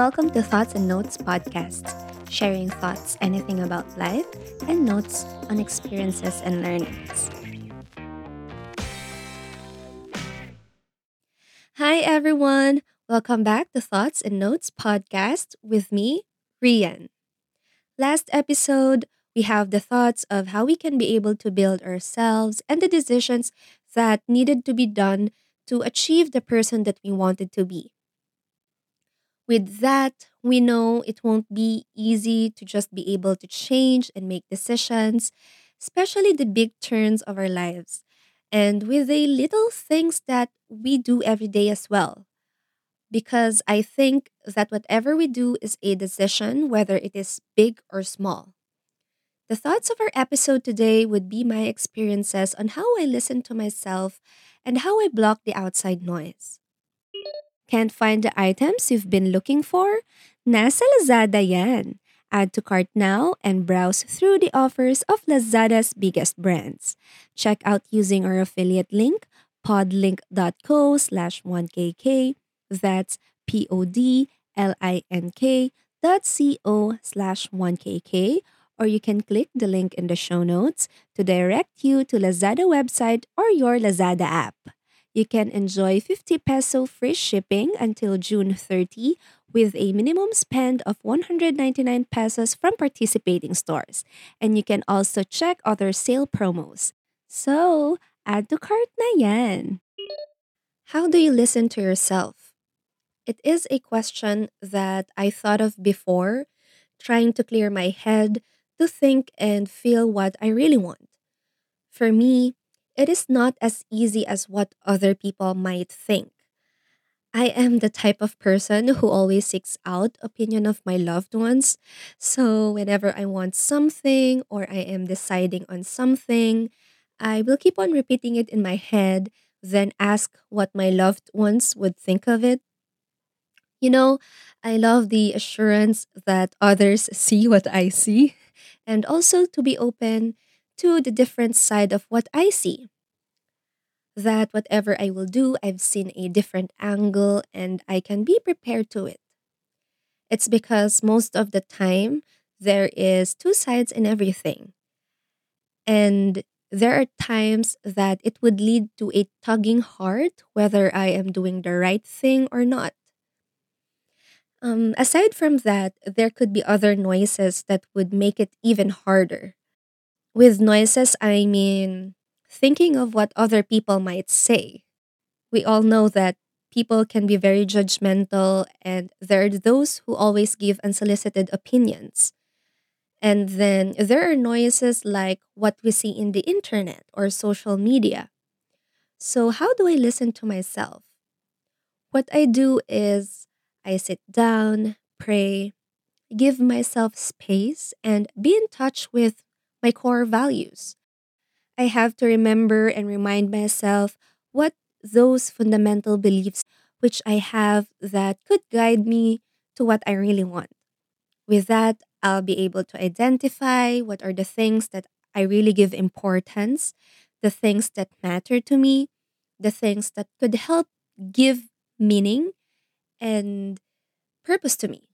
Welcome to Thoughts and Notes podcast, sharing thoughts, anything about life, and notes on experiences and learnings. Hi, everyone. Welcome back to Thoughts and Notes podcast with me, Rian. Last episode, we have the thoughts of how we can be able to build ourselves and the decisions that needed to be done to achieve the person that we wanted to be. With that, we know it won't be easy to just be able to change and make decisions, especially the big turns of our lives, and with the little things that we do every day as well. Because I think that whatever we do is a decision, whether it is big or small. The thoughts of our episode today would be my experiences on how I listen to myself and how I block the outside noise. Can't find the items you've been looking for? Nasa Lazada yan. Add to cart now and browse through the offers of Lazada's biggest brands. Check out using our affiliate link, podlink.co slash 1kk. That's P-O-D-L-I-N-K dot C-O slash 1kk or you can click the link in the show notes to direct you to Lazada website or your Lazada app. You can enjoy 50 peso free shipping until June 30 with a minimum spend of 199 pesos from participating stores. And you can also check other sale promos. So, add to cart na yan. How do you listen to yourself? It is a question that I thought of before, trying to clear my head to think and feel what I really want. For me, it is not as easy as what other people might think. I am the type of person who always seeks out opinion of my loved ones. So whenever I want something or I am deciding on something, I will keep on repeating it in my head, then ask what my loved ones would think of it. You know, I love the assurance that others see what I see and also to be open to the different side of what I see. That whatever I will do, I've seen a different angle and I can be prepared to it. It's because most of the time there is two sides in everything. And there are times that it would lead to a tugging heart whether I am doing the right thing or not. Um, aside from that, there could be other noises that would make it even harder. With noises, I mean thinking of what other people might say. We all know that people can be very judgmental, and there are those who always give unsolicited opinions. And then there are noises like what we see in the internet or social media. So, how do I listen to myself? What I do is I sit down, pray, give myself space, and be in touch with my core values. I have to remember and remind myself what those fundamental beliefs which I have that could guide me to what I really want. With that, I'll be able to identify what are the things that I really give importance, the things that matter to me, the things that could help give meaning and purpose to me.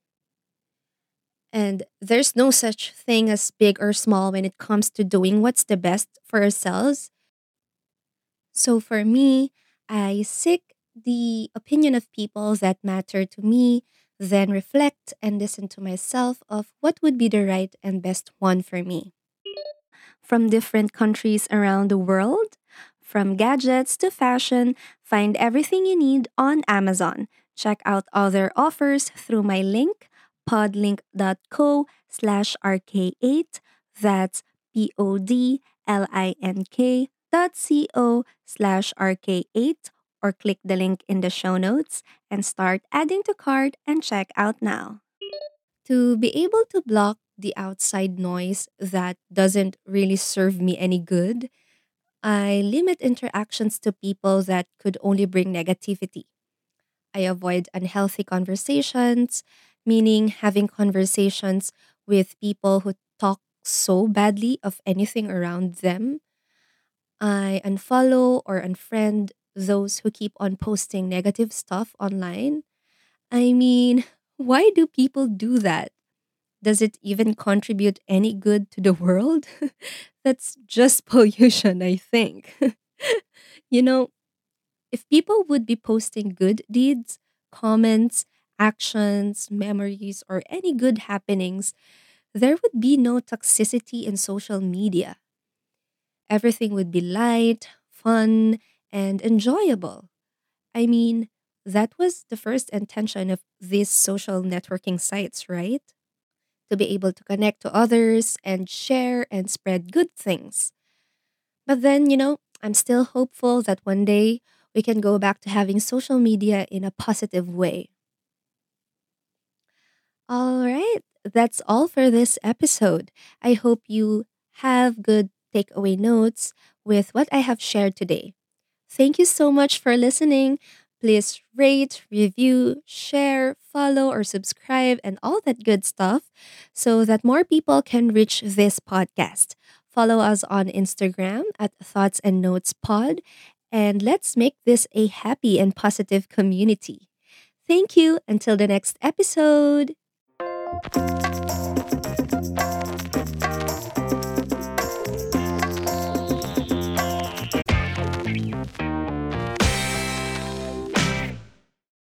And there's no such thing as big or small when it comes to doing what's the best for ourselves. So for me, I seek the opinion of people that matter to me, then reflect and listen to myself of what would be the right and best one for me. From different countries around the world, from gadgets to fashion, find everything you need on Amazon. Check out other offers through my link, podlink.co slash rk8. That's P-O-D-L-I-N-K dot C-O slash rk8 or click the link in the show notes and start adding to cart and check out now. To be able to block the outside noise that doesn't really serve me any good, I limit interactions to people that could only bring negativity. I avoid unhealthy conversations, meaning having conversations with people who talk so badly of anything around them. I unfollow or unfriend those who keep on posting negative stuff online. I mean, Why do people do that? Does it even contribute any good to the world? That's just pollution, I think. you know, if people would be posting good deeds, comments, actions, memories, or any good happenings, there would be no toxicity in social media. Everything would be light, fun, and enjoyable. I mean, that was the first intention of these social networking sites, right? To be able to connect to others and share and spread good things. But then, you know, I'm still hopeful that one day we can go back to having social media in a positive way. All right, that's all for this episode. I hope you have good takeaway notes with what I have shared today. Thank you so much for listening. Please rate, review, share, follow, or subscribe, and all that good stuff so that more people can reach this podcast. Follow us on Instagram at Thoughts and Notes Pod, and let's make this a happy and positive community. Thank you. Until the next episode. Música